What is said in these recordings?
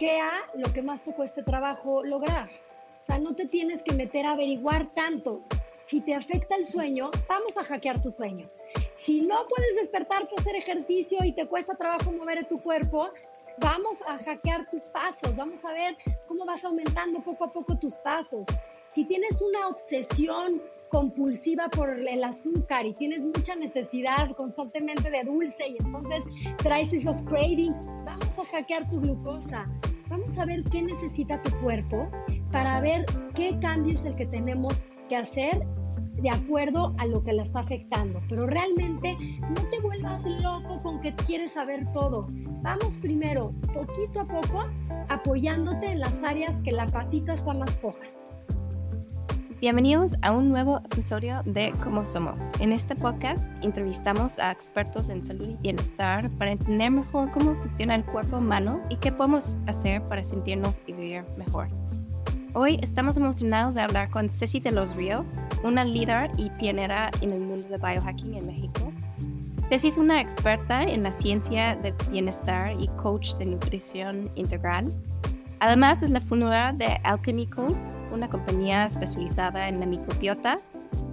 hackea lo que más te cueste trabajo lograr. O sea, no te tienes que meter a averiguar tanto. Si te afecta el sueño, vamos a hackear tu sueño. Si no puedes despertarte a hacer ejercicio y te cuesta trabajo mover tu cuerpo, vamos a hackear tus pasos, vamos a ver cómo vas aumentando poco a poco tus pasos. Si tienes una obsesión compulsiva por el azúcar y tienes mucha necesidad constantemente de dulce y entonces traes esos cravings, vamos a hackear tu glucosa. Vamos a ver qué necesita tu cuerpo para ver qué cambio es el que tenemos que hacer de acuerdo a lo que la está afectando. Pero realmente no te vuelvas loco con que quieres saber todo. Vamos primero, poquito a poco, apoyándote en las áreas que la patita está más coja. Bienvenidos a un nuevo episodio de Cómo Somos. En este podcast entrevistamos a expertos en salud y bienestar para entender mejor cómo funciona el cuerpo humano y qué podemos hacer para sentirnos y vivir mejor. Hoy estamos emocionados de hablar con Ceci de los Ríos, una líder y pionera en el mundo de biohacking en México. Ceci es una experta en la ciencia del bienestar y coach de nutrición integral. Además, es la fundadora de Alchemy Code una compañía especializada en la microbiota,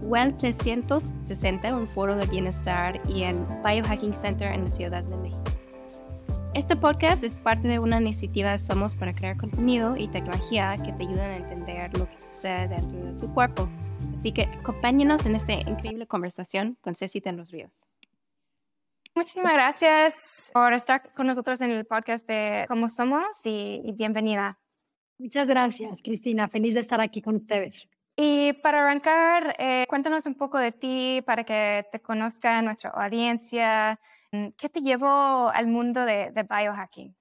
Well 360, un foro de bienestar, y el Biohacking Center en la Ciudad de México. Este podcast es parte de una iniciativa de Somos para crear contenido y tecnología que te ayudan a entender lo que sucede dentro de tu cuerpo. Así que acompáñenos en esta increíble conversación con Ceci en los Ríos. Muchísimas gracias por estar con nosotros en el podcast de Cómo Somos y bienvenida. Muchas gracias, Cristina. Feliz de estar aquí con ustedes. Y para arrancar, eh, cuéntanos un poco de ti para que te conozca nuestra audiencia. Mm, ¿Qué te llevó al mundo de, biohacking?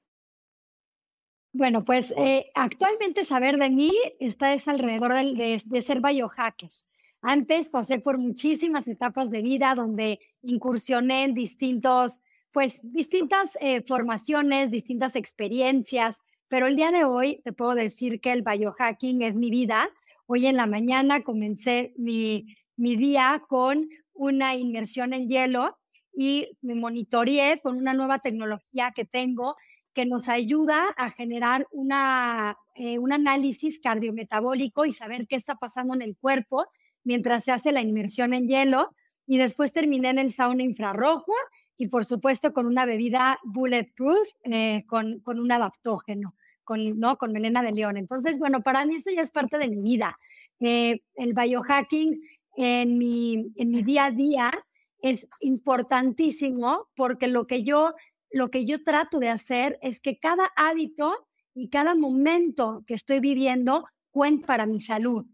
Bueno, pues eh, actualmente saber de mí está es alrededor de, de, ser biohacker. Antes pasé por muchísimas etapas de vida donde incursioné en distintos, pues distintas eh, formaciones, distintas experiencias, pero el día de hoy te puedo decir que el biohacking es mi vida. Hoy en la mañana comencé mi, mi día con una inmersión en hielo y me monitoreé con una nueva tecnología que tengo que nos ayuda a generar una, eh, un análisis cardiometabólico y saber qué está pasando en el cuerpo mientras se hace la inmersión en hielo. Y después terminé en el sauna infrarrojo y por supuesto con una bebida bulletproof eh, con, con un adaptógeno, con, ¿no? con melena de león. Entonces, bueno, para mí eso ya es parte de mi vida. Eh, el biohacking en mi, en mi día a día es importantísimo porque lo que yo lo que yo trato de hacer es que cada hábito y cada momento que estoy viviendo cuente para mi salud.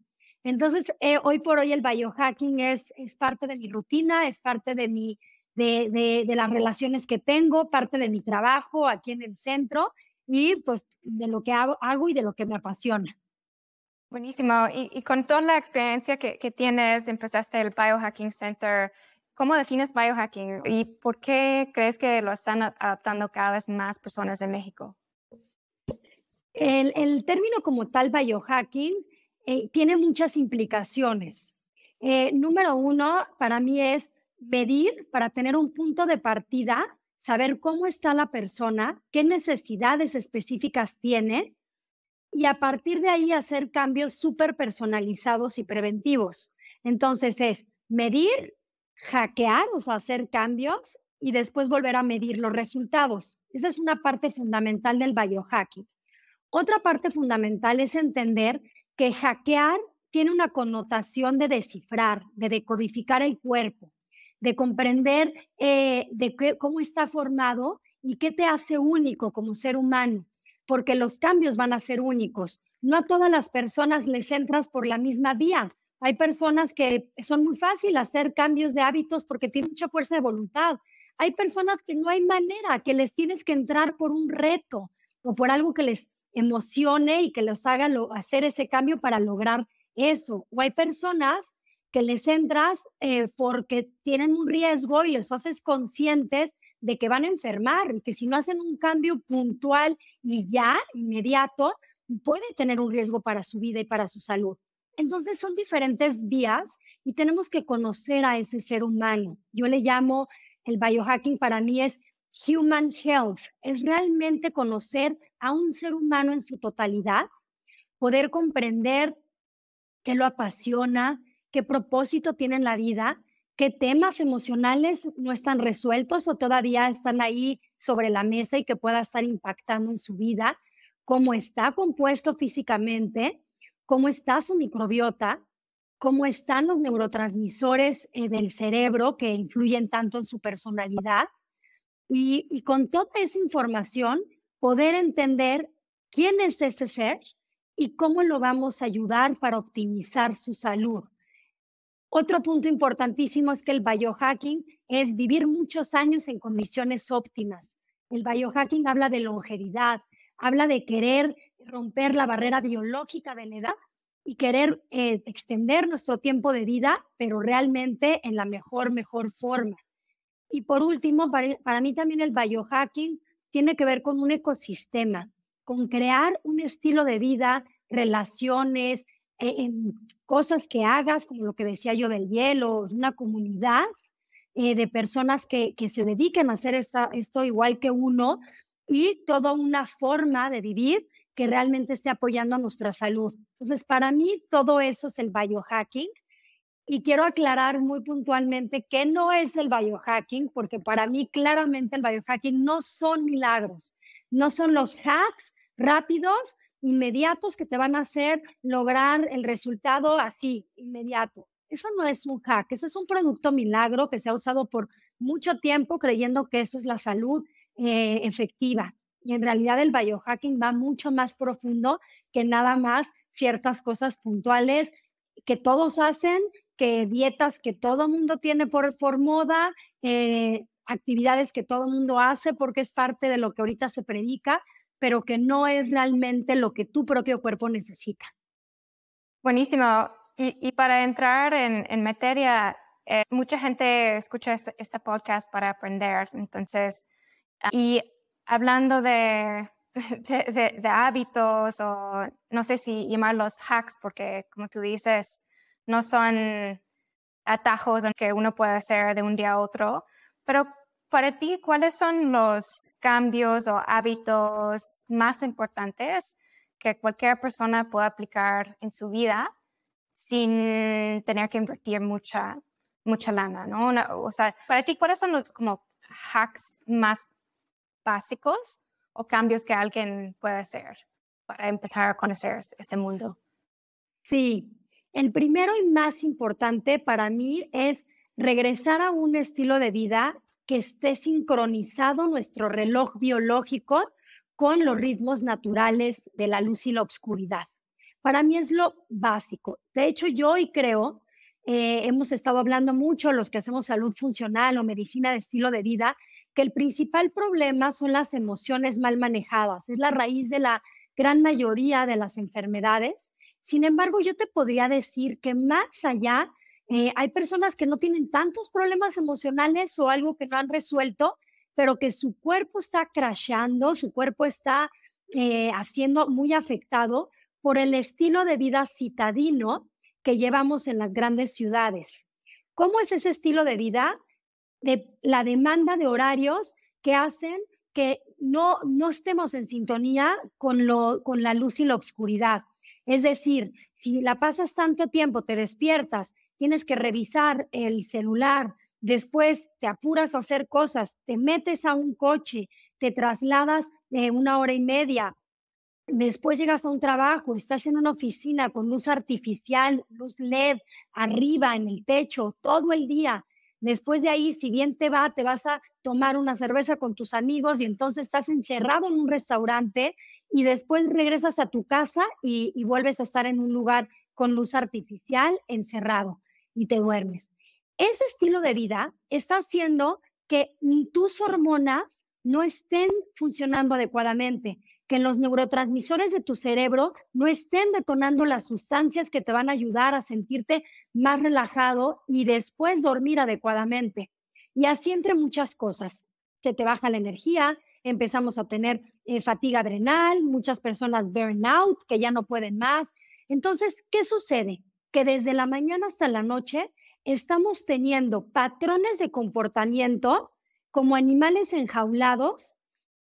Entonces, eh, hoy por hoy el biohacking es, es parte de mi rutina, es parte de mi, de, de, las relaciones que tengo, parte de mi trabajo aquí en el centro y pues de lo que hago, hago y de lo que me apasiona. Buenísimo. Y, con toda la experiencia que, que, tienes, empezaste el Biohacking Center. ¿Cómo defines biohacking y por qué crees que lo están adaptando cada vez más personas en México? El, el término como tal biohacking eh, tiene muchas implicaciones. Eh, número uno, para mí es medir para tener un punto de partida, saber cómo está la persona, qué necesidades específicas tiene y a partir de ahí hacer cambios súper personalizados y preventivos. Entonces es medir, hackear, o sea, hacer cambios y después volver a medir los resultados. Esa es una parte fundamental del biohacking. Otra parte fundamental es entender que hackear tiene una connotación de descifrar, de decodificar el cuerpo de comprender eh, de cómo está formado y qué te hace único como ser humano, porque los cambios van a ser únicos. No a todas las personas les entras por la misma vía. Hay personas que son muy fáciles hacer cambios de hábitos porque tienen mucha fuerza de voluntad. Hay personas que no hay manera, que les tienes que entrar por un reto o por algo que les emocione y que los haga hacer ese cambio para lograr eso. O hay personas que les entras eh, porque tienen un riesgo y les haces conscientes de que van a enfermar y que si no hacen un cambio puntual y ya, inmediato, puede tener un riesgo para su vida y para su salud. Entonces son diferentes vías y tenemos que conocer a ese ser humano. Yo le llamo el biohacking para mí es Human Health, es realmente conocer a un ser humano en su totalidad, poder comprender qué lo apasiona, qué propósito tiene en la vida, qué temas emocionales no están resueltos o todavía están ahí sobre la mesa y que pueda estar impactando en su vida, cómo está compuesto físicamente, cómo está su microbiota, cómo están los neurotransmisores eh, del cerebro que influyen tanto en su personalidad. Y, y con toda esa información, poder entender quién es ese ser y cómo lo vamos a ayudar para optimizar su salud. Otro punto importantísimo es que el biohacking es vivir muchos años en condiciones óptimas. El biohacking habla de longevidad, habla de querer romper la barrera biológica de la edad y querer eh, extender nuestro tiempo de vida, pero realmente en la mejor, mejor forma. Y por último, para, para mí también el biohacking tiene que ver con un ecosistema, con crear un estilo de vida, relaciones, eh, en cosas que hagas, como lo que decía yo del hielo, una comunidad eh, de personas que, que, se dediquen a hacer esta, esto igual que uno y toda una forma de vivir que realmente esté apoyando a nuestra salud. Entonces, para mí todo eso es el biohacking. Y quiero aclarar muy puntualmente que no es el biohacking, porque para mí claramente el biohacking no son milagros, no son los hacks rápidos, inmediatos que te van a hacer lograr el resultado así, inmediato. Eso no es un hack, eso es un producto milagro que se ha usado por mucho tiempo creyendo que eso es la salud eh, efectiva. Y en realidad el biohacking va mucho más profundo que nada más ciertas cosas puntuales que todos hacen, que dietas que todo mundo tiene por, moda, eh, actividades que todo mundo hace porque es parte de lo que ahorita se predica, pero que no es realmente lo que tu propio cuerpo necesita. Buenísimo. Y, para entrar en, materia, eh, mucha gente escucha este, este, podcast para aprender. Entonces, y hablando de, de, hábitos o no sé si llamarlos hacks, porque como tú dices, no son atajos que uno puede hacer de un día a otro, pero para ti, ¿cuáles son los cambios o hábitos más importantes que cualquier persona pueda aplicar en su vida sin tener que invertir mucha, mucha lana, ¿no? o sea, para ti, ¿cuáles son los como hacks más básicos o cambios que alguien puede hacer para empezar a conocer este, este mundo? Sí, el primero y más importante para mí es regresar a un estilo de vida que esté sincronizado nuestro reloj biológico con los ritmos naturales de la luz y la oscuridad. Para mí es lo básico. De hecho, yo hoy creo, eh, hemos estado hablando mucho, los que hacemos salud funcional o medicina de estilo de vida, que el principal problema son las emociones mal manejadas, es la raíz de la gran mayoría de las enfermedades. Sin embargo, yo te podría decir que más allá, eh, hay personas que no tienen tantos problemas emocionales o algo que no han resuelto, pero que su cuerpo está crashando, su cuerpo está eh, haciendo muy afectado por el estilo de vida citadino que llevamos en las grandes ciudades. ¿Cómo es ese estilo de vida? de la demanda de horarios que hacen que no, no estemos en sintonía con, lo, con la luz y la oscuridad. Es decir, si la pasas tanto tiempo, te despiertas, tienes que revisar el celular, después te apuras a hacer cosas, te metes a un coche, te trasladas de una hora y media, después llegas a un trabajo, estás en una oficina con luz artificial, luz LED arriba en el techo todo el día, Después de ahí, si bien te va, te vas a tomar una cerveza con tus amigos y entonces estás encerrado en un restaurante y después regresas a tu casa y, vuelves a estar en un lugar con luz artificial encerrado y te duermes. Ese estilo de vida está haciendo que tus hormonas no estén funcionando adecuadamente que los neurotransmisores de tu cerebro no estén detonando las sustancias que te van a ayudar a sentirte más relajado y después dormir adecuadamente. Y así entre muchas cosas. Se te baja la energía, empezamos a tener eh, fatiga adrenal, muchas personas burnout, que ya no pueden más. Entonces, ¿qué sucede? Que desde la mañana hasta la noche estamos teniendo patrones de comportamiento como animales enjaulados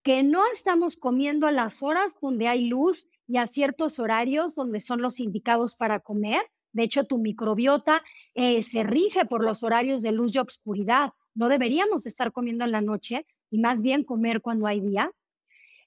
que no estamos comiendo a las horas donde hay luz y a ciertos horarios donde son los indicados para comer. De hecho, tu microbiota eh, se rige por los horarios de luz y obscuridad. No deberíamos estar comiendo en la noche y más bien comer cuando hay día.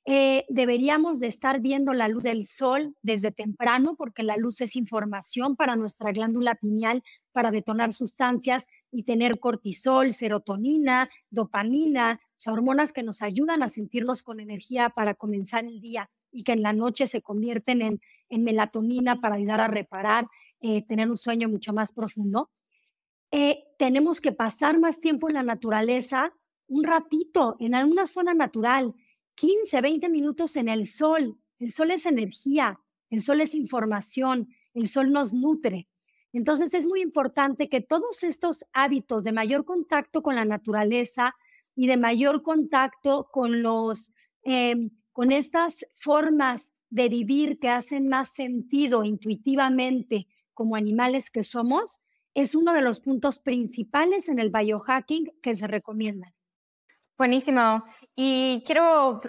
Eh, deberíamos de estar viendo la luz del sol desde temprano porque la luz es información para nuestra glándula pineal para detonar sustancias y tener cortisol, serotonina, dopamina, hormonas que nos ayudan a sentirnos con energía para comenzar el día y que en la noche se convierten en, melatonina para ayudar a reparar, eh, tener un sueño mucho más profundo. Eh, tenemos que pasar más tiempo en la naturaleza, un ratito, en alguna zona natural, 15, 20 minutos en el sol. El sol es energía, el sol es información, el sol nos nutre. Entonces es muy importante que todos estos hábitos de mayor contacto con la naturaleza y de mayor contacto con los, em, con estas formas de vivir que hacen más sentido intuitivamente como animales que somos, es uno de los puntos principales en el biohacking que se recomiendan. Buenísimo. Y quiero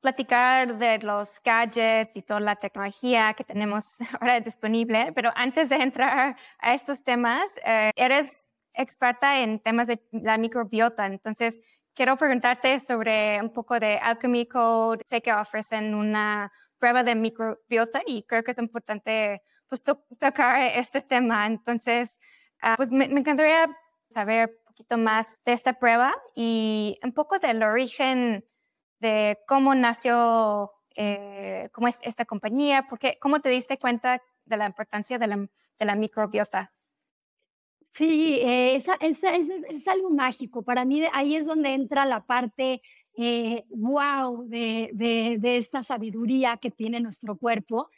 platicar de los gadgets y toda la tecnología que tenemos ahora disponible, pero antes de entrar a estos temas, eh, eres experta en temas de la microbiota, entonces quiero preguntarte sobre un poco de Alchemy Code. Sé que ofrecen una prueba de microbiota y creo que es importante pues, tocar este tema. Entonces, uh, pues me, me encantaría saber poquito más de esta prueba y un poco del origen de cómo nació eh, cómo es esta compañía, porque, cómo te diste cuenta de la importancia de la, de la microbiota. Sí, eh, es, es, algo mágico. Para mí ahí es donde entra la parte eh, wow de, de, de, esta sabiduría que tiene nuestro cuerpo.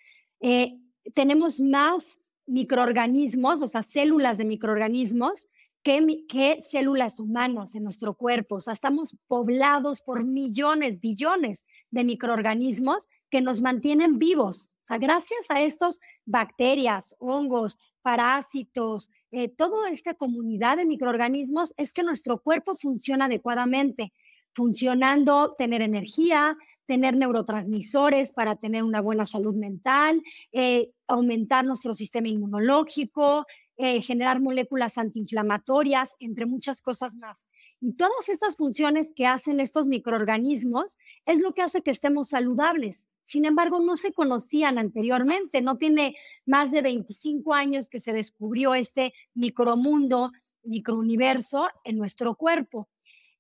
Eh, tenemos más microorganismos, o sea, células de microorganismos ¿Qué, células humanas en nuestro cuerpo? O sea, estamos poblados por millones, billones de microorganismos que nos mantienen vivos. O sea, gracias a estos bacterias, hongos, parásitos, eh, toda esta comunidad de microorganismos es que nuestro cuerpo funciona adecuadamente, funcionando, tener energía, tener neurotransmisores para tener una buena salud mental, eh, aumentar nuestro sistema inmunológico, eh, generar moléculas antiinflamatorias, entre muchas cosas más. Y todas estas funciones que hacen estos microorganismos es lo que hace que estemos saludables. Sin embargo, no se conocían anteriormente. No tiene más de 25 años que se descubrió este micromundo, microuniverso en nuestro cuerpo.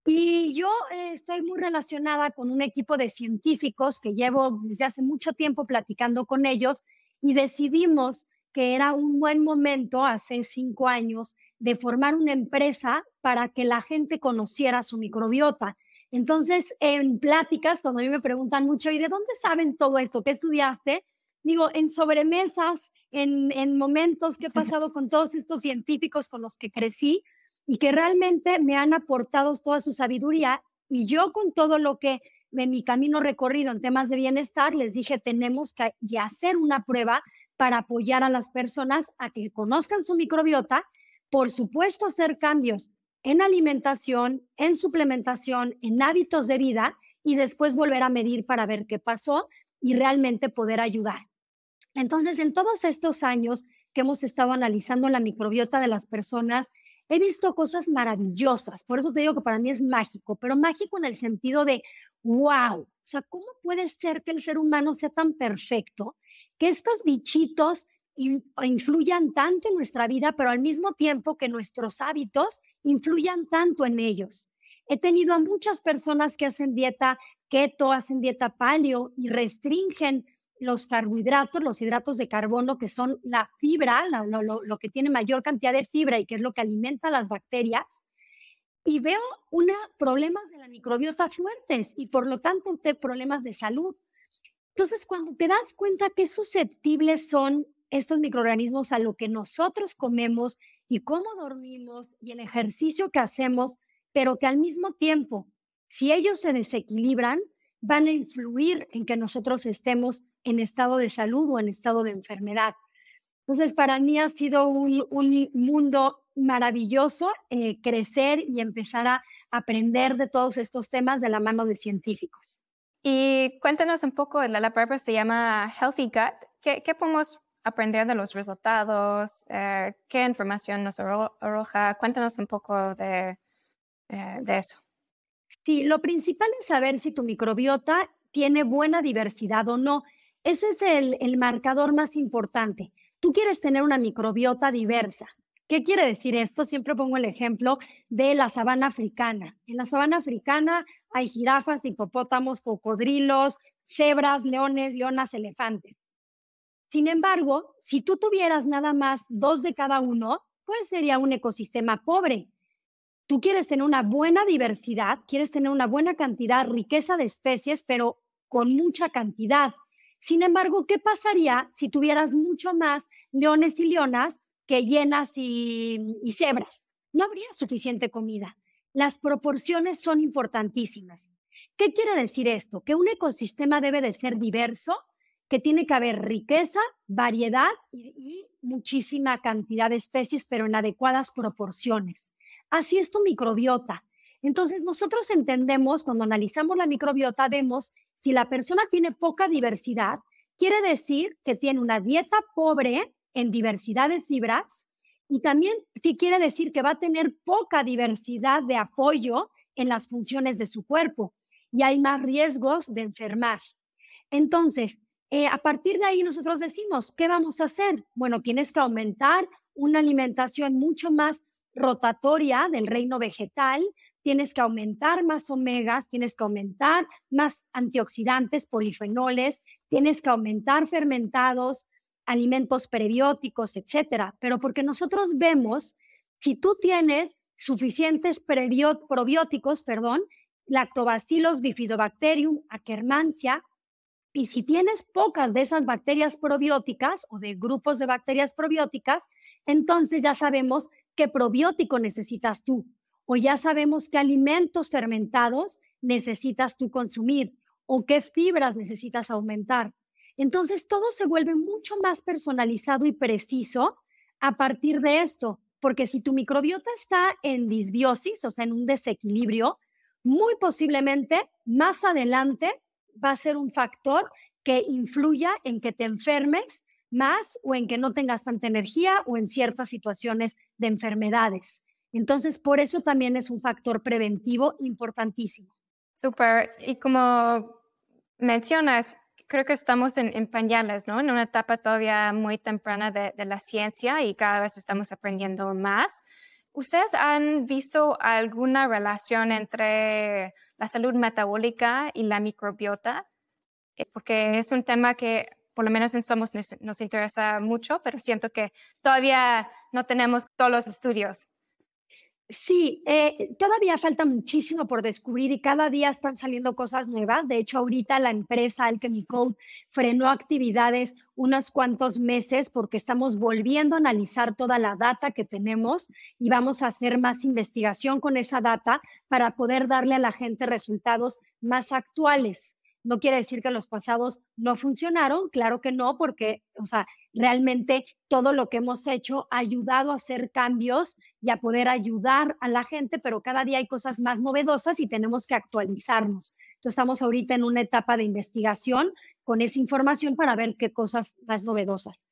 Y yo eh, estoy muy relacionada con un equipo de científicos que llevo desde hace mucho tiempo platicando con ellos y decidimos que era un buen momento hace cinco años de formar una empresa para que la gente conociera su microbiota. Entonces, en pláticas, cuando a mí me preguntan mucho, ¿y de dónde saben todo esto? ¿Qué estudiaste? Digo, en sobremesas, en, en momentos que he pasado con todos estos científicos con los que crecí y que realmente me han aportado toda su sabiduría. Y yo con todo lo que de mi camino recorrido en temas de bienestar, les dije, tenemos que hacer una prueba para apoyar a las personas a que conozcan su microbiota, por supuesto hacer cambios en alimentación, en suplementación, en hábitos de vida y después volver a medir para ver qué pasó y realmente poder ayudar. Entonces, en todos estos años que hemos estado analizando la microbiota de las personas, he visto cosas maravillosas. Por eso te digo que para mí es mágico, pero mágico en el sentido de, wow, o sea, ¿cómo puede ser que el ser humano sea tan perfecto que estos bichitos influyan tanto en nuestra vida, pero al mismo tiempo que nuestros hábitos influyan tanto en ellos. He tenido a muchas personas que hacen dieta keto, hacen dieta paleo y restringen los carbohidratos, los hidratos de carbono, que son la fibra, lo, que tiene mayor cantidad de fibra y que es lo que alimenta las bacterias. Y veo una, problemas de la microbiota fuertes y por lo tanto problemas de salud. Entonces, cuando te das cuenta qué susceptibles son estos microorganismos a lo que nosotros comemos y cómo dormimos y el ejercicio que hacemos, pero que al mismo tiempo, si ellos se desequilibran, van a influir en que nosotros estemos en estado de salud o en estado de enfermedad. Entonces, para mí ha sido un, mundo maravilloso eh, crecer y empezar a, aprender de todos estos temas de la mano de científicos. Y cuéntanos un poco, la, la prueba se llama Healthy Gut. ¿Qué, podemos aprender de los resultados? Eh, ¿Qué información nos arroja? Cuéntanos un poco de, eh, de eso. Sí, lo principal es saber si tu microbiota tiene buena diversidad o no. Ese es el, el marcador más importante. Tú quieres tener una microbiota diversa. ¿Qué quiere decir esto? Siempre pongo el ejemplo de la sabana africana. En la sabana africana hay jirafas, hipopótamos, cocodrilos, cebras, leones, leonas, elefantes. Sin embargo, si tú tuvieras nada más dos de cada uno, pues sería un ecosistema pobre. Tú quieres tener una buena diversidad, quieres tener una buena cantidad, riqueza de especies, pero con mucha cantidad. Sin embargo, ¿qué pasaría si tuvieras mucho más leones y leonas que llenas y, y cebras? No habría suficiente comida. Las proporciones son importantísimas. ¿Qué quiere decir esto? Que un ecosistema debe de ser diverso, que tiene que haber riqueza, variedad y, y, muchísima cantidad de especies, pero en adecuadas proporciones. Así es tu microbiota. Entonces, nosotros entendemos, cuando analizamos la microbiota, vemos si la persona tiene poca diversidad, quiere decir que tiene una dieta pobre en diversidad de fibras y también quiere decir que va a tener poca diversidad de apoyo en las funciones de su cuerpo y hay más riesgos de enfermar. Entonces, eh, a partir de ahí nosotros decimos, ¿qué vamos a hacer? Bueno, tienes que aumentar una alimentación mucho más rotatoria del reino vegetal, tienes que aumentar más omegas, tienes que aumentar más antioxidantes, polifenoles, tienes que aumentar fermentados, alimentos prebióticos, etcétera. Pero porque nosotros vemos, si tú tienes suficientes probióticos, perdón, lactobacillus bifidobacterium, akkermansia, y si tienes pocas de esas bacterias probióticas o de grupos de bacterias probióticas, entonces ya sabemos qué probiótico necesitas tú o ya sabemos qué alimentos fermentados necesitas tú consumir o qué fibras necesitas aumentar. Entonces todo se vuelve mucho más personalizado y preciso a partir de esto, porque si tu microbiota está en disbiosis, o sea, en un desequilibrio, muy posiblemente más adelante va a ser un factor que influya en que te enfermes más o en que no tengas tanta energía o en ciertas situaciones de enfermedades. Entonces, por eso también es un factor preventivo importantísimo. Súper. Y como mencionas, creo que estamos en, pañales, ¿no? En una etapa todavía muy temprana de, de, la ciencia y cada vez estamos aprendiendo más. ¿Ustedes han visto alguna relación entre la salud metabólica y la microbiota? Eh, porque es un tema que por lo menos en Somos nos interesa mucho, pero siento que todavía no tenemos todos los estudios. Sí, eh, todavía falta muchísimo por descubrir y cada día están saliendo cosas nuevas. De hecho, ahorita la empresa Alchemy frenó actividades unos cuantos meses porque estamos volviendo a analizar toda la data que tenemos y vamos a hacer más investigación con esa data para poder darle a la gente resultados más actuales. No quiere decir que los pasados no funcionaron, claro que no, porque, o sea, realmente todo lo que hemos hecho ha ayudado a hacer cambios y a poder ayudar a la gente, pero cada día hay cosas más novedosas y tenemos que actualizarnos. Entonces, estamos ahorita en una etapa de investigación con esa información para ver qué cosas más novedosas.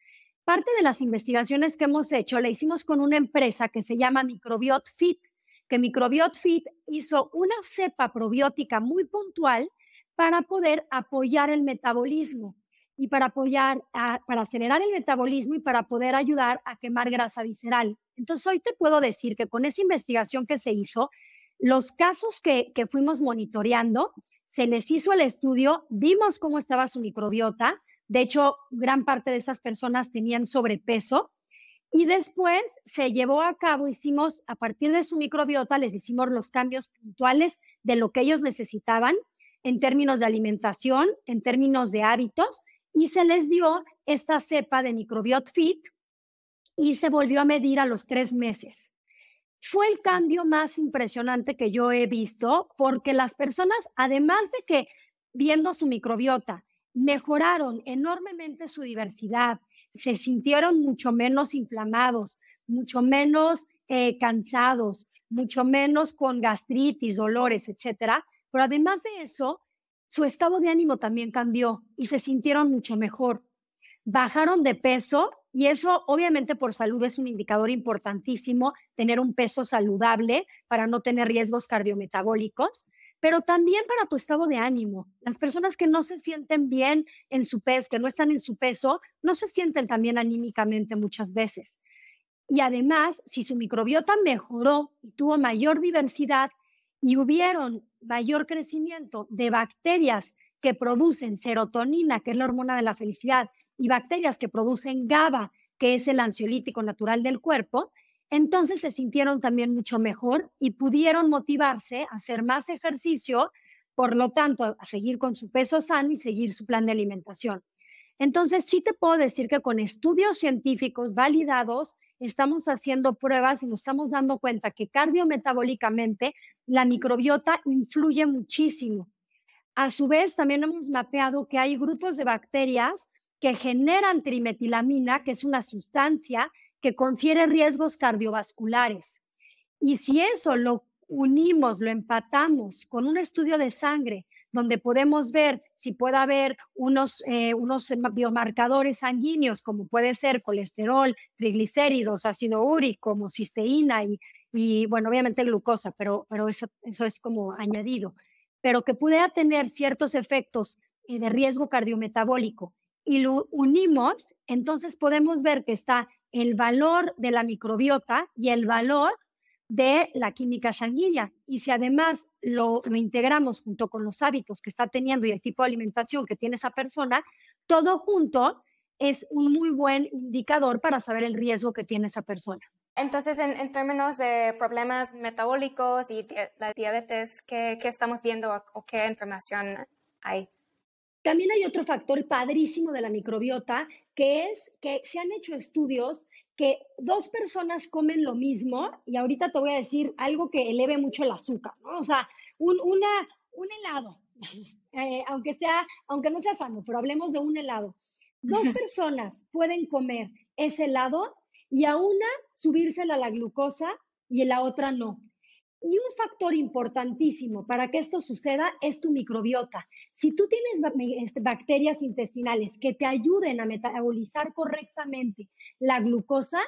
Parte de las investigaciones que hemos hecho la hicimos con una empresa que se llama Microbiot Fit, que Microbiot Fit hizo una cepa probiótica muy puntual para poder apoyar el metabolismo y para apoyar, para acelerar el metabolismo y para poder ayudar a quemar grasa visceral. Entonces, hoy te puedo decir que con esa investigación que se hizo, los casos que, que fuimos monitoreando, se les hizo el estudio, vimos cómo estaba su microbiota, de hecho, gran parte de esas personas tenían sobrepeso y después se llevó a cabo, hicimos, a partir de su microbiota, les hicimos los cambios puntuales de lo que ellos necesitaban en términos de alimentación, en términos de hábitos, y se les dio esta cepa de microbiot fit y se volvió a medir a los tres meses. Fue el cambio más impresionante que yo he visto porque las personas, además de que viendo su microbiota, mejoraron enormemente su diversidad, se sintieron mucho menos inflamados, mucho menos eh, cansados, mucho menos con gastritis, dolores, etcétera. Pero además de eso, su estado de ánimo también cambió y se sintieron mucho mejor. Bajaron de peso y eso obviamente por salud es un indicador importantísimo, tener un peso saludable para no tener riesgos cardiometabólicos, pero también para tu estado de ánimo. Las personas que no se sienten bien en su peso, que no están en su peso, no se sienten también anímicamente muchas veces. Y además, si su microbiota mejoró y tuvo mayor diversidad y hubieron mayor crecimiento de bacterias que producen serotonina, que es la hormona de la felicidad, y bacterias que producen GABA, que es el ansiolítico natural del cuerpo, entonces se sintieron también mucho mejor y pudieron motivarse a hacer más ejercicio, por lo tanto, a seguir con su peso sano y seguir su plan de alimentación. Entonces, sí te puedo decir que con estudios científicos validados, estamos haciendo pruebas y nos estamos dando cuenta que cardiometabólicamente la microbiota influye muchísimo. A su vez, también hemos mapeado que hay grupos de bacterias que generan trimetilamina, que es una sustancia que confiere riesgos cardiovasculares. Y si eso lo unimos, lo empatamos con un estudio de sangre donde podemos ver si puede haber unos, eh, unos biomarcadores sanguíneos, como puede ser colesterol, triglicéridos, ácido úrico, cisteína y, y bueno, obviamente glucosa, pero, pero eso, eso es como añadido, pero que pudiera tener ciertos efectos eh, de riesgo cardiometabólico. Y lo unimos, entonces podemos ver que está el valor de la microbiota y el valor de la química sanguínea. Y si además lo, integramos junto con los hábitos que está teniendo y el tipo de alimentación que tiene esa persona, todo junto es un muy buen indicador para saber el riesgo que tiene esa persona. Entonces, en, términos de problemas metabólicos y la diabetes, ¿qué, estamos viendo o qué información hay? También hay otro factor padrísimo de la microbiota, que es que se han hecho estudios que dos personas comen lo mismo, y ahorita te voy a decir algo que eleve mucho el azúcar, ¿no? O sea, un, una, un helado, eh, aunque, sea, aunque no sea sano, pero hablemos de un helado. Dos personas pueden comer ese helado y a una subírsela la glucosa y a la otra no. Y un factor importantísimo para que esto suceda es tu microbiota. Si tú tienes este, bacterias intestinales que te ayuden a metabolizar correctamente la glucosa,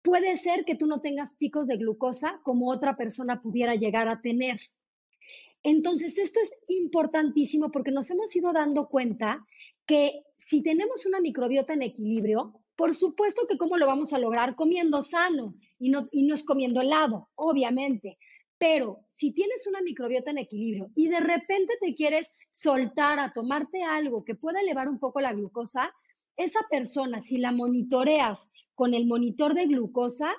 puede ser que tú no tengas picos de glucosa como otra persona pudiera llegar a tener. Entonces, esto es importantísimo porque nos hemos ido dando cuenta que si tenemos una microbiota en equilibrio, por supuesto que cómo lo vamos a lograr comiendo sano y no, y no es comiendo helado, obviamente. Pero si tienes una microbiota en equilibrio y de repente te quieres soltar a tomarte algo que pueda elevar un poco la glucosa, esa persona, si la monitoreas con el monitor de glucosa,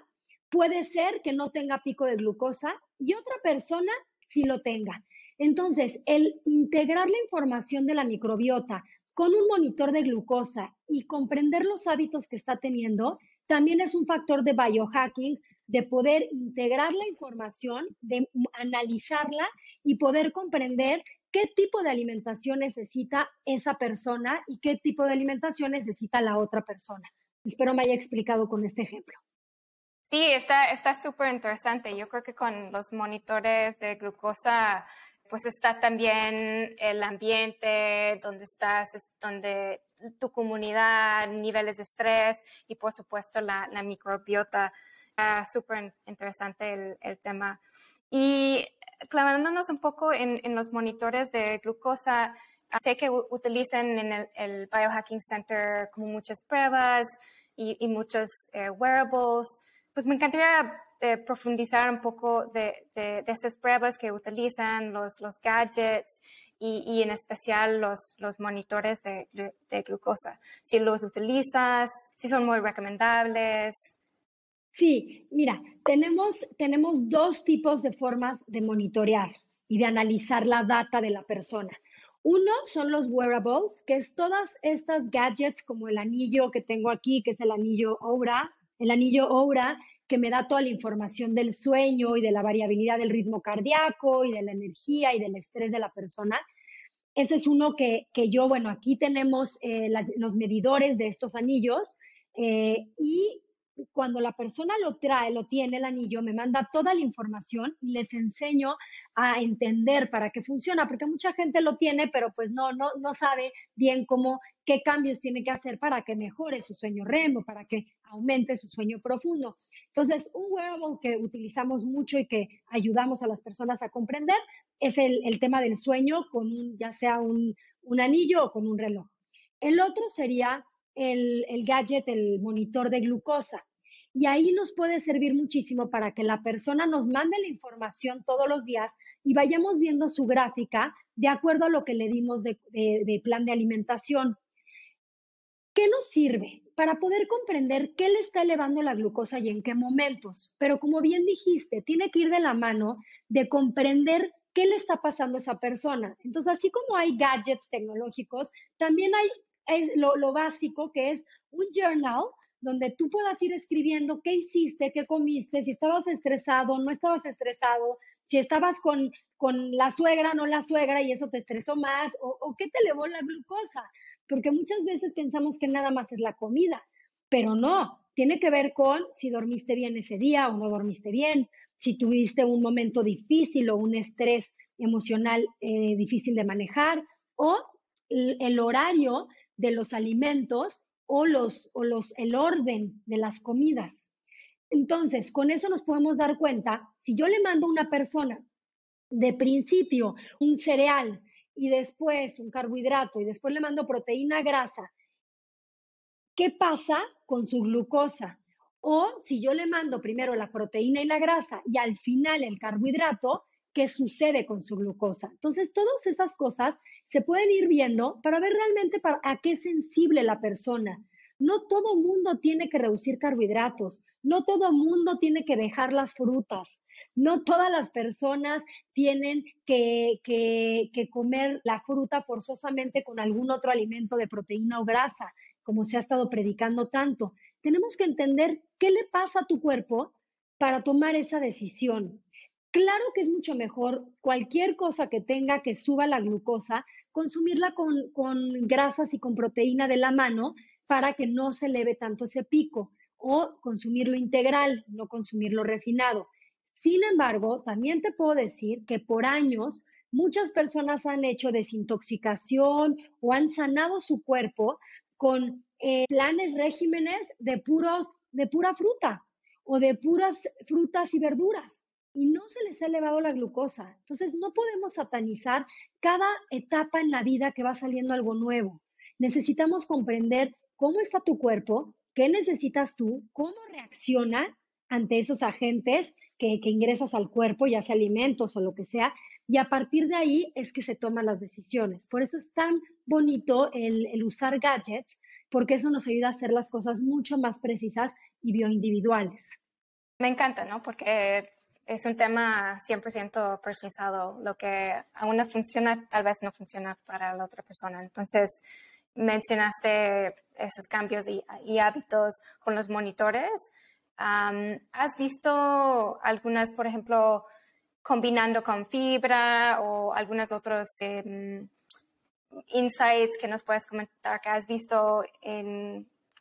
puede ser que no tenga pico de glucosa y otra persona sí lo tenga. Entonces, el integrar la información de la microbiota con un monitor de glucosa y comprender los hábitos que está teniendo, también es un factor de biohacking de poder integrar la información, de analizarla y poder comprender qué tipo de alimentación necesita esa persona y qué tipo de alimentación necesita la otra persona. Espero me haya explicado con este ejemplo. Sí, está súper interesante. Yo creo que con los monitores de glucosa, pues está también el ambiente, donde estás, donde tu comunidad, niveles de estrés y por supuesto la microbiota súper interesante el, tema. Y clavándonos un poco en, los monitores de glucosa, sé que utilizan en el, Biohacking Center como muchas pruebas y, muchos eh, wearables. Pues me encantaría eh, profundizar un poco de, de, esas pruebas que utilizan, los, los gadgets y, en especial los, los monitores de, glucosa. Si los utilizas, si son muy recomendables. Sí, mira, tenemos, tenemos dos tipos de formas de monitorear y de analizar la data de la persona. Uno son los wearables, que es todas estas gadgets como el anillo que tengo aquí, que es el anillo Oura, el anillo Oura que me da toda la información del sueño y de la variabilidad del ritmo cardíaco y de la energía y del estrés de la persona. Ese es uno que, yo, bueno, aquí tenemos eh, los medidores de estos anillos eh, y cuando la persona lo trae, lo tiene el anillo, me manda toda la información y les enseño a entender para qué funciona, porque mucha gente lo tiene, pero pues no, no, no sabe bien cómo, qué cambios tiene que hacer para que mejore su sueño REM o para que aumente su sueño profundo. Entonces, un wearable que utilizamos mucho y que ayudamos a las personas a comprender es el, tema del sueño con ya sea un, un anillo o con un reloj. El otro sería el, gadget, el monitor de glucosa. Y ahí nos puede servir muchísimo para que la persona nos mande la información todos los días y vayamos viendo su gráfica de acuerdo a lo que le dimos de, plan de alimentación. ¿Qué nos sirve? Para poder comprender qué le está elevando la glucosa y en qué momentos. Pero como bien dijiste, tiene que ir de la mano de comprender qué le está pasando a esa persona. Entonces, así como hay gadgets tecnológicos, también hay es lo, básico que es un journal donde tú puedas ir escribiendo qué hiciste, qué comiste, si estabas estresado, no estabas estresado, si estabas con, con la suegra, no la suegra, y eso te estresó más, o, o qué te elevó la glucosa, porque muchas veces pensamos que nada más es la comida, pero no, tiene que ver con si dormiste bien ese día o no dormiste bien, si tuviste un momento difícil o un estrés emocional eh, difícil de manejar, o el horario de los alimentos o, los, o los, el orden de las comidas. Entonces, con eso nos podemos dar cuenta, si yo le mando a una persona de principio un cereal y después un carbohidrato y después le mando proteína grasa, ¿qué pasa con su glucosa? O si yo le mando primero la proteína y la grasa y al final el carbohidrato, qué sucede con su glucosa. Entonces, todas esas cosas se pueden ir viendo para ver realmente para, a qué es sensible la persona. No todo mundo tiene que reducir carbohidratos, no todo mundo tiene que dejar las frutas, no todas las personas tienen que, comer la fruta forzosamente con algún otro alimento de proteína o grasa, como se ha estado predicando tanto. Tenemos que entender qué le pasa a tu cuerpo para tomar esa decisión. Claro que es mucho mejor cualquier cosa que tenga que suba la glucosa, consumirla con, grasas y con proteína de la mano para que no se eleve tanto ese pico o consumirlo integral, no consumirlo refinado. Sin embargo, también te puedo decir que por años muchas personas han hecho desintoxicación o han sanado su cuerpo con eh, planes, regímenes de, puros, de pura fruta o de puras frutas y verduras y no se les ha elevado la glucosa. Entonces, no podemos satanizar cada etapa en la vida que va saliendo algo nuevo. Necesitamos comprender cómo está tu cuerpo, qué necesitas tú, cómo reacciona ante esos agentes que, ingresas al cuerpo, ya sea alimentos o lo que sea, y a partir de ahí es que se toman las decisiones. Por eso es tan bonito el, el usar gadgets, porque eso nos ayuda a hacer las cosas mucho más precisas y bioindividuales. Me encanta, ¿no? Porque es un tema 100% personalizado. Lo que a una funciona, tal vez no funciona para la otra persona. Entonces, mencionaste esos cambios y, hábitos con los monitores. ¿Has visto algunas, por ejemplo, combinando con fibra o algunos otros em, insights que nos puedes comentar que has visto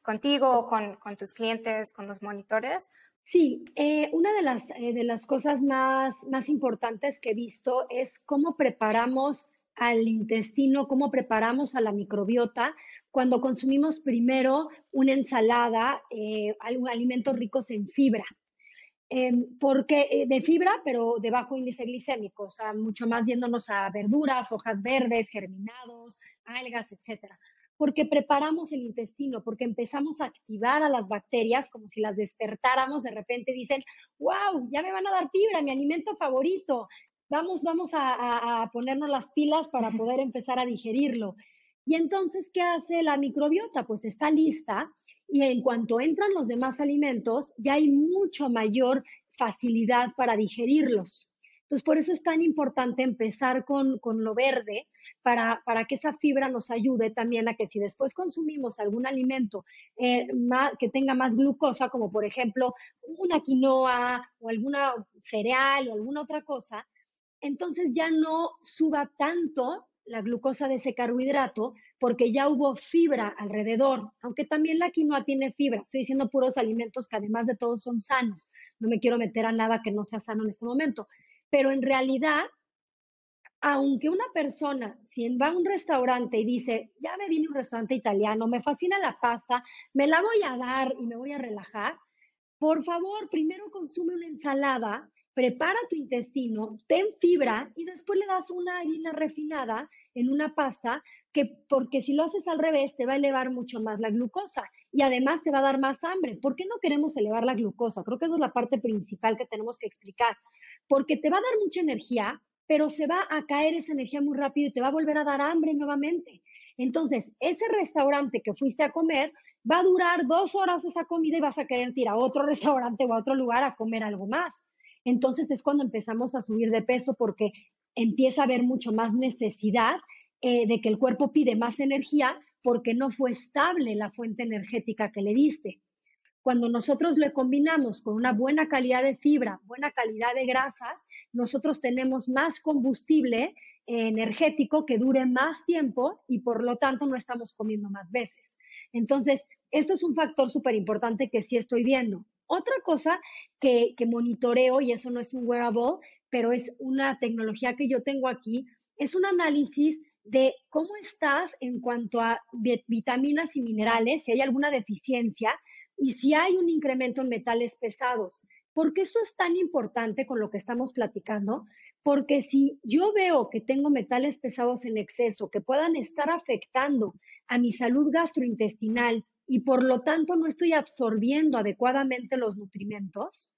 contigo, con, con tus clientes, con los monitores? Sí, eh, una de las, eh, de las cosas más, más importantes que he visto es cómo preparamos al intestino, cómo preparamos a la microbiota cuando consumimos primero una ensalada, eh, alimentos ricos en fibra. Em, porque de fibra, pero de bajo índice glicémico, o sea, mucho más yéndonos a verduras, hojas verdes, germinados, algas, etcétera porque preparamos el intestino, porque empezamos a activar a las bacterias como si las despertáramos, de repente dicen, wow, ya me van a dar fibra, mi alimento favorito, vamos, vamos a, ponernos las pilas para poder empezar a digerirlo. Y entonces, ¿qué hace la microbiota? Pues está lista y en cuanto entran los demás alimentos, ya hay mucho mayor facilidad para digerirlos. Entonces, por eso es tan importante empezar con, con lo verde, para, para, que esa fibra nos ayude también a que si después consumimos algún alimento eh, que tenga más glucosa, como por ejemplo una quinoa o alguna cereal o alguna otra cosa, entonces ya no suba tanto la glucosa de ese carbohidrato porque ya hubo fibra alrededor, aunque también la quinoa tiene fibra. Estoy diciendo puros alimentos que además de todos son sanos. No me quiero meter a nada que no sea sano en este momento. Pero en realidad, aunque una persona, si va a un restaurante y dice, ya me vine a un restaurante italiano, me fascina la pasta, me la voy a dar y me voy a relajar, por favor, primero consume una ensalada prepara tu intestino, ten fibra y después le das una harina refinada en una pasta que porque si lo haces al revés te va a elevar mucho más la glucosa y además te va a dar más hambre. ¿Por qué no queremos elevar la glucosa? Creo que esa es la parte principal que tenemos que explicar. Porque te va a dar mucha energía, pero se va a caer esa energía muy rápido y te va a volver a dar hambre nuevamente. Entonces, ese restaurante que fuiste a comer va a durar dos horas esa comida y vas a querer ir a otro restaurante o a otro lugar a comer algo más entonces es cuando empezamos a subir de peso porque empieza a haber mucho más necesidad eh, de que el cuerpo pide más energía porque no fue estable la fuente energética que le diste. Cuando nosotros le combinamos con una buena calidad de fibra, buena calidad de grasas, nosotros tenemos más combustible eh, energético que dure más tiempo y por lo tanto no estamos comiendo más veces. Entonces, esto es un factor súper importante que sí estoy viendo. Otra cosa que, monitoreo, y eso no es un wearable, pero es una tecnología que yo tengo aquí, es un análisis de cómo estás en cuanto a vitaminas y minerales, si hay alguna deficiencia y si hay un incremento en metales pesados. ¿Por qué esto es tan importante con lo que estamos platicando? Porque si yo veo que tengo metales pesados en exceso que puedan estar afectando a mi salud gastrointestinal y por lo tanto no estoy absorbiendo adecuadamente los nutrimentos,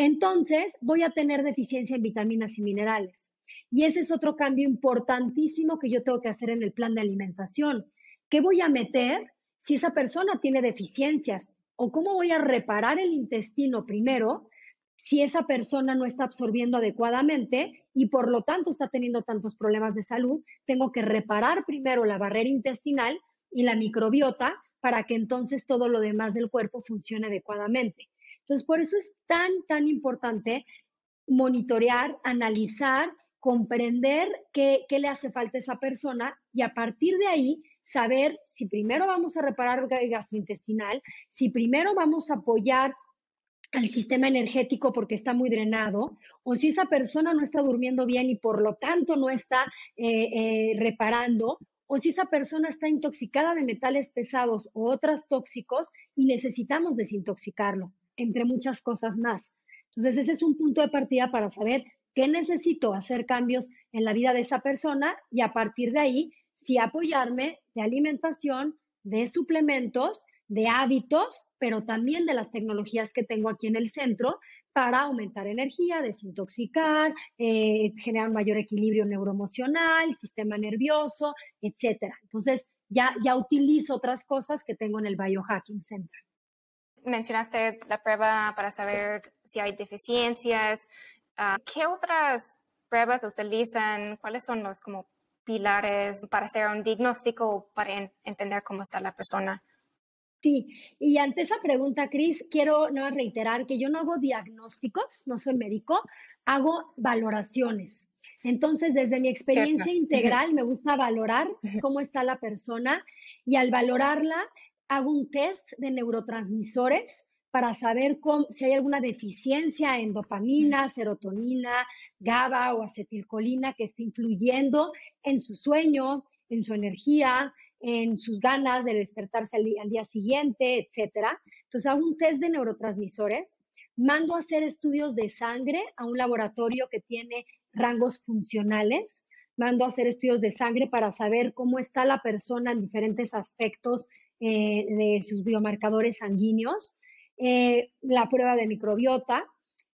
entonces voy a tener deficiencia en vitaminas y minerales. Y ese es otro cambio importantísimo que yo tengo que hacer en el plan de alimentación. ¿Qué voy a meter si esa persona tiene deficiencias? ¿O cómo voy a reparar el intestino primero si esa persona no está absorbiendo adecuadamente y por lo tanto está teniendo tantos problemas de salud? Tengo que reparar primero la barrera intestinal y la microbiota para que entonces todo lo demás del cuerpo funcione adecuadamente. Entonces, por eso es tan, tan importante monitorear, analizar, comprender qué, le hace falta a esa persona y a partir de ahí saber si primero vamos a reparar el gastrointestinal, si primero vamos a apoyar al sistema energético porque está muy drenado, o si esa persona no está durmiendo bien y por lo tanto no está eh, eh, reparando, o si esa persona está intoxicada de metales pesados o otros tóxicos y necesitamos desintoxicarlo, entre muchas cosas más. Entonces, ese es un punto de partida para saber qué necesito hacer cambios en la vida de esa persona y a partir de ahí, si apoyarme de alimentación, de suplementos, de hábitos, pero también de las tecnologías que tengo aquí en el centro para aumentar energía, desintoxicar, eh, generar mayor equilibrio neuroemocional, sistema nervioso, etcétera. Entonces, ya, ya utilizo otras cosas que tengo en el Biohacking Center. Mencionaste la prueba para saber si hay deficiencias. Ah, ¿Qué otras pruebas utilizan? ¿Cuáles son los como pilares para hacer un diagnóstico para entender cómo está la persona? Sí, y ante esa pregunta, Cris, quiero no reiterar que yo no hago diagnósticos, no soy médico, hago valoraciones. Entonces, desde mi experiencia integral, me gusta valorar cómo está la persona y al valorarla, hago un test de neurotransmisores para saber si hay alguna deficiencia en dopamina, serotonina, GABA o acetilcolina que esté influyendo en su sueño, en su energía, en sus ganas de despertarse al, día siguiente, etcétera. Entonces hago un test de neurotransmisores, mando a hacer estudios de sangre a un laboratorio que tiene rangos funcionales, mando a hacer estudios de sangre para saber cómo está la persona en diferentes aspectos eh, de sus biomarcadores sanguíneos, eh, la prueba de microbiota,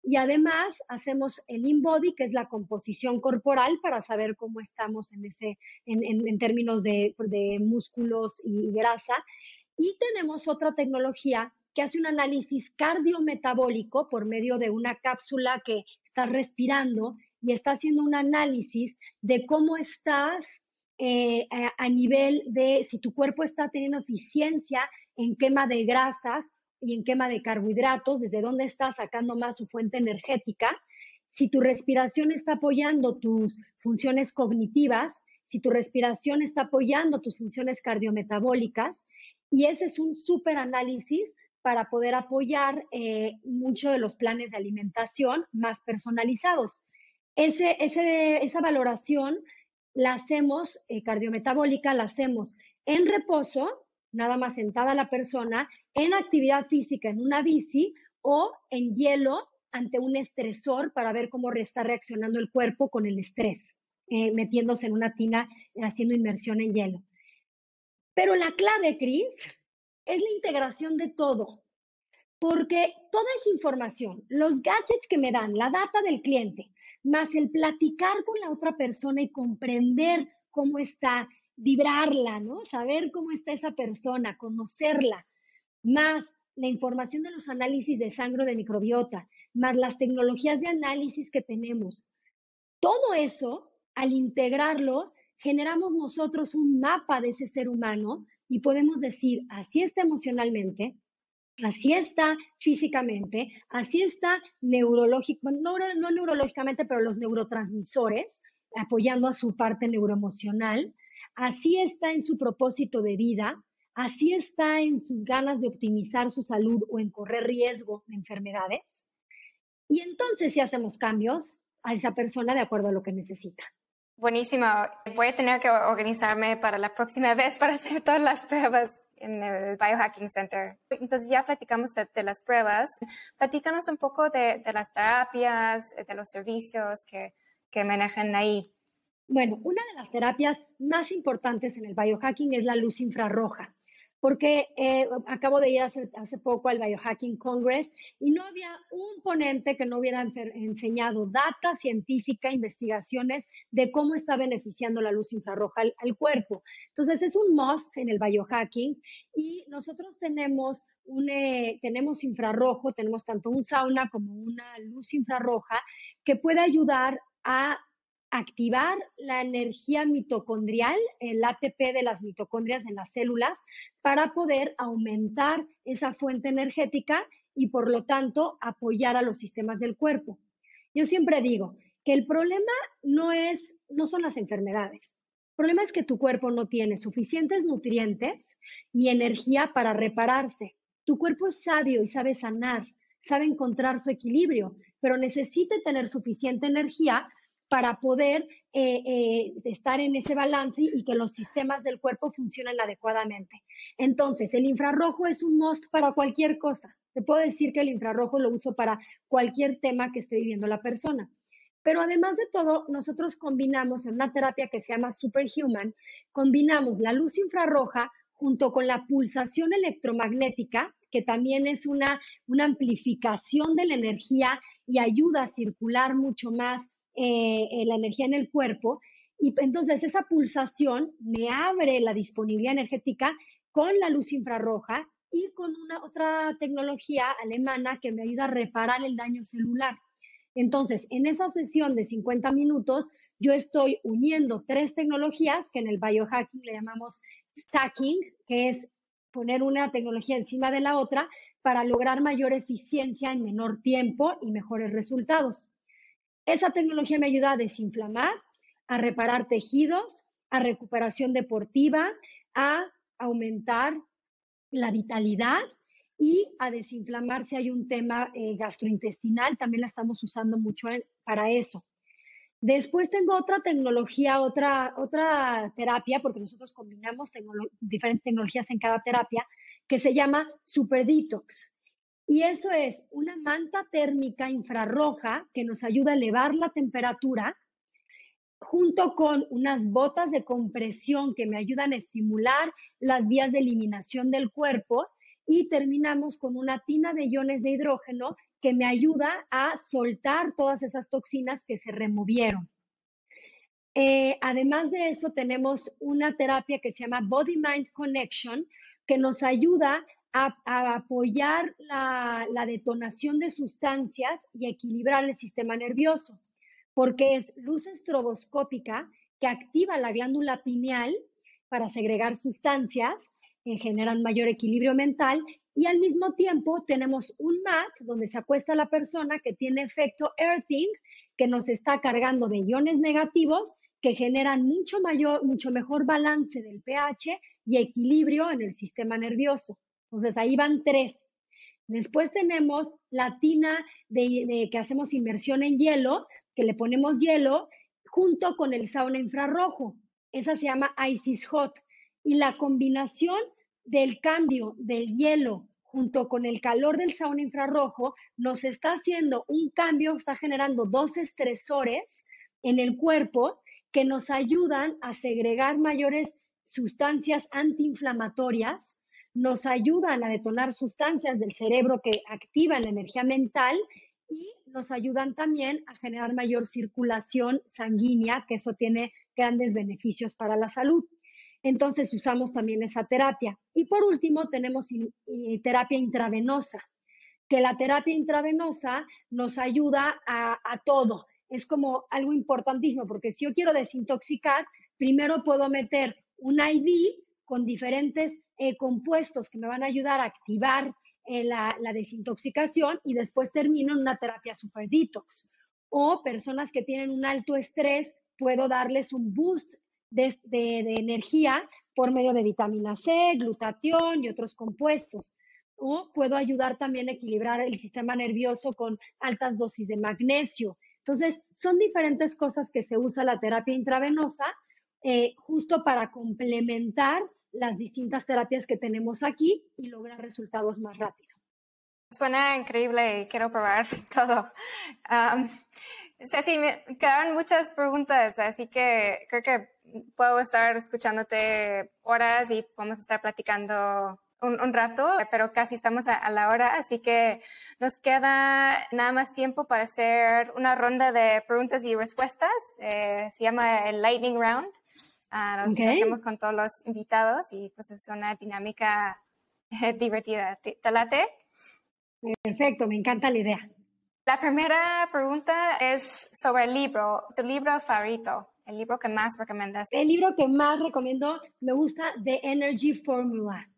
y además hacemos el InBody, que es la composición corporal, para saber cómo estamos en, ese, en, términos de, de músculos y grasa. Y tenemos otra tecnología que hace un análisis cardiometabólico por medio de una cápsula que estás respirando y está haciendo un análisis de cómo estás eh, a, nivel de si tu cuerpo está teniendo eficiencia en quema de grasas y en quema de carbohidratos, desde dónde estás sacando más su fuente energética, si tu respiración está apoyando tus funciones cognitivas si tu respiración está apoyando tus funciones cardiometabólicas. Y ese es un súper análisis para poder apoyar eh, mucho de los planes de alimentación más personalizados. Ese, esa valoración la hacemos eh, cardiometabólica, la hacemos en reposo, nada más sentada la persona, en actividad física, en una bici o en hielo ante un estresor para ver cómo está reaccionando el cuerpo con el estrés, eh, metiéndose en una tina, haciendo inmersión en hielo. Pero la clave, Cris, es la integración de todo, porque toda esa información, los gadgets que me dan, la data del cliente, más el platicar con la otra persona y comprender cómo está, vibrarla, ¿no? Saber cómo está esa persona, conocerla, más la información de los análisis de sangre de microbiota, más las tecnologías de análisis que tenemos. Todo eso, al integrarlo, generamos nosotros un mapa de ese ser humano y podemos decir, así está emocionalmente, así está físicamente, así está neurológico, no, no neurológicamente, pero los neurotransmisores, apoyando a su parte neuroemocional, así está en su propósito de vida, así está en sus ganas de optimizar su salud o en correr riesgo de enfermedades. Y entonces si hacemos cambios a esa persona de acuerdo a lo que necesita. Buenísimo. Voy a tener que organizarme para la próxima vez para hacer todas las pruebas en el Biohacking Center. Entonces ya platicamos de, las pruebas. Platícanos un poco de, las terapias, de los servicios que, que manejan ahí. Bueno, una de las terapias más importantes en el biohacking es la luz infrarroja porque eh, acabo de ir hace, hace, poco al Biohacking Congress y no había un ponente que no hubiera enseñado data científica, investigaciones de cómo está beneficiando la luz infrarroja al, cuerpo. Entonces es un must en el biohacking y nosotros tenemos un, eh, tenemos infrarrojo, tenemos tanto un sauna como una luz infrarroja que puede ayudar a activar la energía mitocondrial, el ATP de las mitocondrias en las células, para poder aumentar esa fuente energética y por lo tanto apoyar a los sistemas del cuerpo. Yo siempre digo que el problema no es no son las enfermedades. El problema es que tu cuerpo no tiene suficientes nutrientes ni energía para repararse. Tu cuerpo es sabio y sabe sanar, sabe encontrar su equilibrio, pero necesita tener suficiente energía para poder eh, eh, estar en ese balance y que los sistemas del cuerpo funcionen adecuadamente. Entonces, el infrarrojo es un must para cualquier cosa. Te puedo decir que el infrarrojo lo uso para cualquier tema que esté viviendo la persona. Pero además de todo, nosotros combinamos en una terapia que se llama Superhuman, combinamos la luz infrarroja junto con la pulsación electromagnética, que también es una, una amplificación de la energía y ayuda a circular mucho más eh, eh, la energía en el cuerpo. Y entonces esa pulsación me abre la disponibilidad energética con la luz infrarroja y con una otra tecnología alemana que me ayuda a reparar el daño celular. Entonces, en esa sesión de 50 minutos, yo estoy uniendo tres tecnologías que en el biohacking le llamamos stacking, que es poner una tecnología encima de la otra para lograr mayor eficiencia en menor tiempo y mejores resultados. Esa tecnología me ayuda a desinflamar, a reparar tejidos, a recuperación deportiva, a aumentar la vitalidad y a desinflamar si hay un tema eh, gastrointestinal. También la estamos usando mucho para eso. Después tengo otra tecnología, otra, otra terapia, porque nosotros combinamos diferentes tecnologías en cada terapia, que se llama Super Detox. Y eso es una manta térmica infrarroja que nos ayuda a elevar la temperatura junto con unas botas de compresión que me ayudan a estimular las vías de eliminación del cuerpo y terminamos con una tina de iones de hidrógeno que me ayuda a soltar todas esas toxinas que se removieron. Eh, además de eso, tenemos una terapia que se llama Body Mind Connection, que nos ayuda a, apoyar la, detonación de sustancias y equilibrar el sistema nervioso, porque es luz estroboscópica que activa la glándula pineal para segregar sustancias, que generan mayor equilibrio mental y al mismo tiempo tenemos un mat donde se acuesta la persona que tiene efecto earthing, que nos está cargando de iones negativos que generan mucho mayor, mucho mejor balance del pH y equilibrio en el sistema nervioso. Entonces ahí van tres. Después tenemos la tina de, que hacemos inmersión en hielo, que le ponemos hielo junto con el sauna infrarrojo. Esa se llama Isis Hot. Y la combinación del cambio del hielo junto con el calor del sauna infrarrojo nos está haciendo un cambio, está generando dos estresores en el cuerpo que nos ayudan a segregar mayores sustancias antiinflamatorias nos ayudan a detonar sustancias del cerebro que activan la energía mental y nos ayudan también a generar mayor circulación sanguínea, que eso tiene grandes beneficios para la salud. Entonces usamos también esa terapia. Y por último tenemos terapia intravenosa, que la terapia intravenosa nos ayuda a, todo. Es como algo importantísimo, porque si yo quiero desintoxicar, primero puedo meter un IV con diferentes eh, compuestos que me van a ayudar a activar eh, la, desintoxicación y después termino en una terapia super detox. O personas que tienen un alto estrés, puedo darles un boost de, energía por medio de vitamina C, glutatión y otros compuestos. O puedo ayudar también a equilibrar el sistema nervioso con altas dosis de magnesio. Entonces, son diferentes cosas que se usa la terapia intravenosa eh, justo para complementar las distintas terapias que tenemos aquí y lograr resultados más rápido. Suena increíble y quiero probar todo. Um, Ceci, me quedaron muchas preguntas, así que creo que puedo estar escuchándote horas y podemos estar platicando un, rato, pero casi estamos a, la hora, así que nos queda nada más tiempo para hacer una ronda de preguntas y respuestas. Eh, se llama el Lightning Round. Uh, nos hacemos con todos los invitados y pues es una dinámica divertida. ¿Te, late? Perfecto, me encanta la idea. La primera pregunta es sobre el libro, tu libro favorito, el libro que más recomiendas. El libro que más recomiendo me gusta The Energy Formula,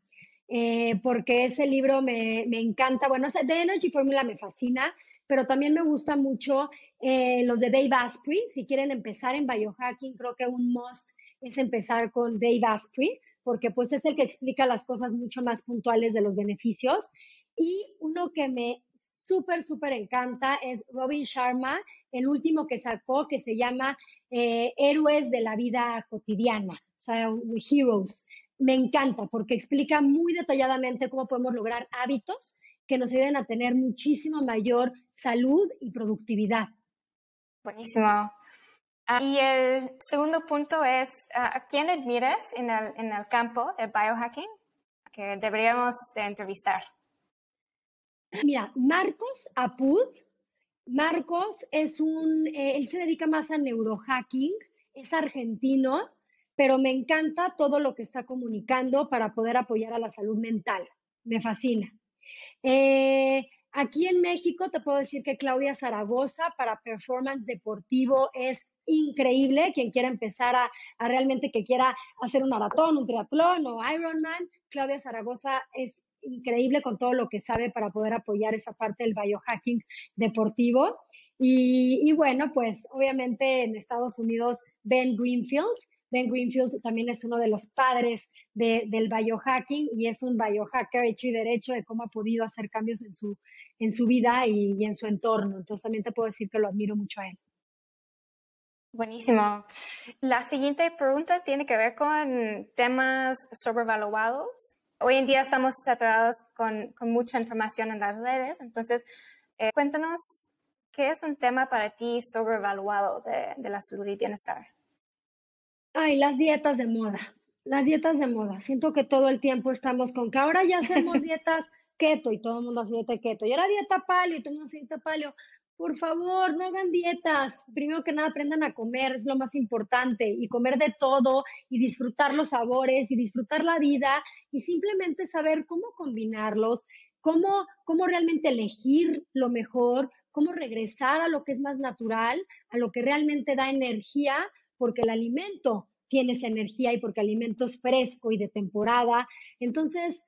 eh, porque ese libro me, me encanta. Bueno, The Energy Formula me fascina, pero también me gusta mucho eh, los de Dave Asprey. Si quieren empezar en biohacking, creo que un must es empezar con Dave Asprey, porque pues es el que explica las cosas mucho más puntuales de los beneficios. Y uno que me súper, súper encanta es Robin Sharma, el último que sacó, que se llama eh, Héroes de la Vida Cotidiana, o sea, Heroes. Me encanta porque explica muy detalladamente cómo podemos lograr hábitos que nos ayuden a tener muchísimo mayor salud y productividad. Buenísimo. Ah, y el segundo punto es, ah, ¿a quién admiras en el, en el campo de biohacking que deberíamos de entrevistar? Mira, Marcos Apud. Marcos es un, eh, él se dedica más a neurohacking, es argentino, pero me encanta todo lo que está comunicando para poder apoyar a la salud mental. Me fascina. Eh, aquí en México te puedo decir que Claudia Zaragoza para performance deportivo es increíble. Quien quiera empezar a, realmente que quiera hacer un maratón, un triatlón o Ironman, Claudia Zaragoza es increíble con todo lo que sabe para poder apoyar esa parte del biohacking deportivo. Y, bueno, pues obviamente en Estados Unidos, Ben Greenfield. Ben Greenfield también es uno de los padres del biohacking y es un biohacker hecho y derecho de cómo ha podido hacer cambios en su, en su vida y, y en su entorno. Entonces también te puedo decir que lo admiro mucho a él. Buenísimo. La siguiente pregunta tiene que ver con temas sobrevaluados. Hoy en día estamos saturados con, mucha información en las redes, entonces eh, cuéntanos qué es un tema para ti sobrevaluado de, de la salud y bienestar. Ay, las dietas de moda. Las dietas de moda. Siento que todo el tiempo estamos con que ahora ya hacemos dietas keto y todo el mundo hace dieta keto. Y ahora dieta paleo y todo el mundo hace dieta paleo por favor, no hagan dietas. Primero que nada, aprendan a comer, es lo más importante, y comer de todo, y disfrutar los sabores, y disfrutar la vida, y simplemente saber cómo combinarlos, cómo, cómo realmente elegir lo mejor, cómo regresar a lo que es más natural, a lo que realmente da energía, porque el alimento tiene esa energía y porque el alimento es fresco y de temporada. Entonces,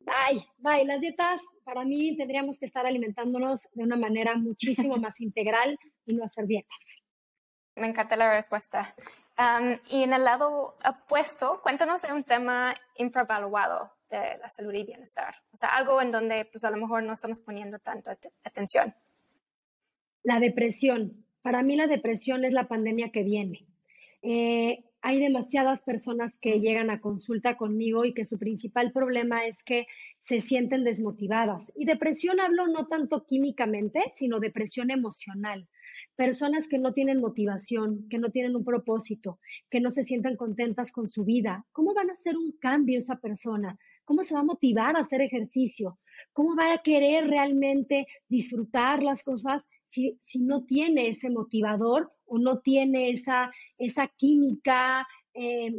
Bye, bye. Las dietas, para mí, tendríamos que estar alimentándonos de una manera muchísimo más integral y no hacer dietas. Me encanta la respuesta. y en el lado opuesto, cuéntanos de un tema infravaluado de la salud y bienestar. O sea, algo en donde pues a lo mejor no estamos poniendo tanta atención. La depresión. Para mí la depresión es la pandemia que viene. Eh, hay demasiadas personas que llegan a consulta conmigo y que su principal problema es que se sienten desmotivadas. Y depresión hablo no tanto químicamente, sino depresión emocional. Personas que no tienen motivación, que no tienen un propósito, que no se sientan contentas con su vida. ¿Cómo van a hacer un cambio esa persona? ¿Cómo se va a motivar a hacer ejercicio? ¿Cómo va a querer realmente disfrutar las cosas si, no tiene ese motivador o no tiene esa, esa química, eh,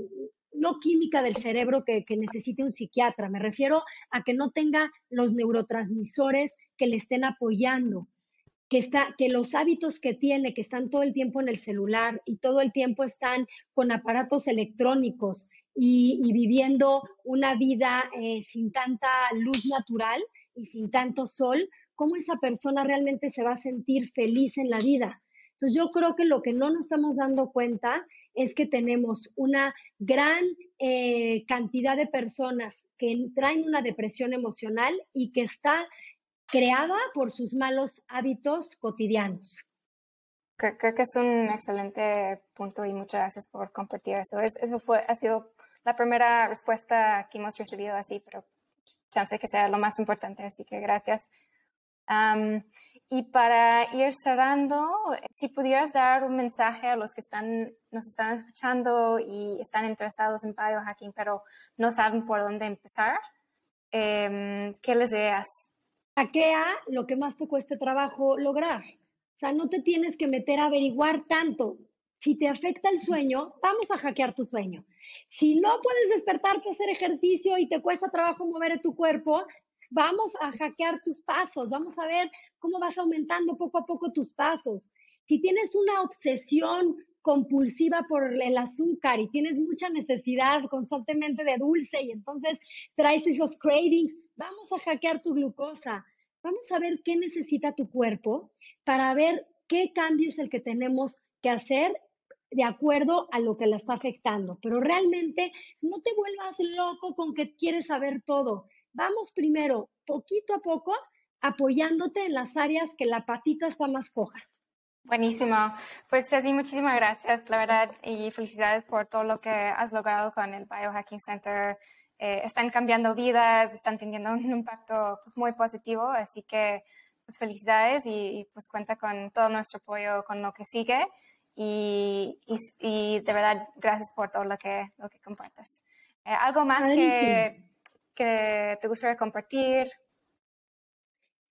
no química del cerebro que, necesite un psiquiatra, me refiero a que no tenga los neurotransmisores que le estén apoyando, que, está, que los hábitos que tiene, que están todo el tiempo en el celular y todo el tiempo están con aparatos electrónicos y, viviendo una vida eh, sin tanta luz natural y sin tanto sol, ¿cómo esa persona realmente se va a sentir feliz en la vida? Entonces yo creo que lo que no nos estamos dando cuenta es que tenemos una gran eh, cantidad de personas que traen una depresión emocional y que está creada por sus malos hábitos cotidianos. Creo, que es un excelente punto y muchas gracias por compartir eso. eso fue, ha sido la primera respuesta que hemos recibido así, pero chance que sea lo más importante, así que gracias. Y para ir cerrando, si pudieras dar un mensaje a los que están, nos están escuchando y están interesados en biohacking, pero no saben por dónde empezar, em, ¿qué les dirías? Hackea lo que más te cueste trabajo lograr. O sea, no te tienes que meter a averiguar tanto. Si te afecta el sueño, vamos a hackear tu sueño. Si no puedes despertarte a hacer ejercicio y te cuesta trabajo mover tu cuerpo, vamos a hackear tus pasos, vamos a ver cómo vas aumentando poco a poco tus pasos. Si tienes una obsesión compulsiva por el azúcar y tienes mucha necesidad constantemente de dulce y entonces traes esos cravings, vamos a hackear tu glucosa. Vamos a ver qué necesita tu cuerpo para ver qué cambio es el que tenemos que hacer de acuerdo a lo que la está afectando. Pero realmente no te vuelvas loco con que quieres saber todo. Vamos primero, poquito a poco, apoyándote en las áreas que la patita está más coja. Buenísimo. Pues Ceci, muchísimas gracias, la verdad, y felicidades por todo lo que has logrado con el Biohacking Center. Eh, están cambiando vidas, están teniendo un impacto pues, muy positivo, así que pues, felicidades y, pues cuenta con todo nuestro apoyo con lo que sigue. Y, y, de verdad, gracias por todo lo que, lo que compartes. Eh, ¿Algo más que, que te gustaría compartir?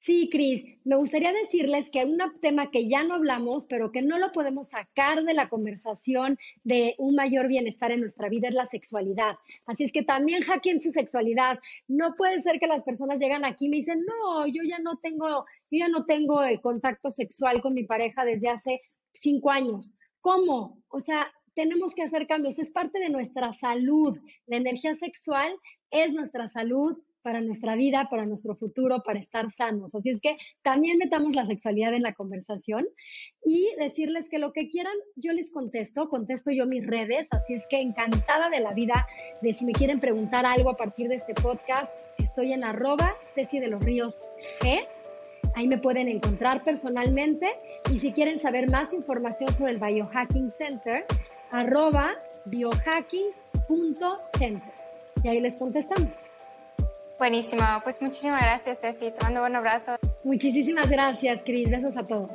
Sí, Cris, me gustaría decirles que un tema que ya no hablamos, pero que no lo podemos sacar de la conversación de un mayor bienestar en nuestra vida es la sexualidad. Así es que también hackeen su sexualidad. No puede ser que las personas llegan aquí y me dicen, no, yo ya no tengo, yo ya no tengo el contacto sexual con mi pareja desde hace cinco años. ¿Cómo? O sea, tenemos que hacer cambios. Es parte de nuestra salud. La energía sexual es nuestra salud para nuestra vida, para nuestro futuro, para estar sanos. Así es que también metamos la sexualidad en la conversación y decirles que lo que quieran, yo les contesto, contesto yo mis redes, así es que encantada de la vida de si me quieren preguntar algo a partir de este podcast, estoy en arroba Ceci de los Ríos G Ahí me pueden encontrar personalmente y si quieren saber más información sobre el Biohacking Center, arroba biohacking.center. Y ahí les contestamos. Buenísimo, pues muchísimas gracias Ceci, te mando un abrazo. Muchísimas gracias Cris, besos a todos.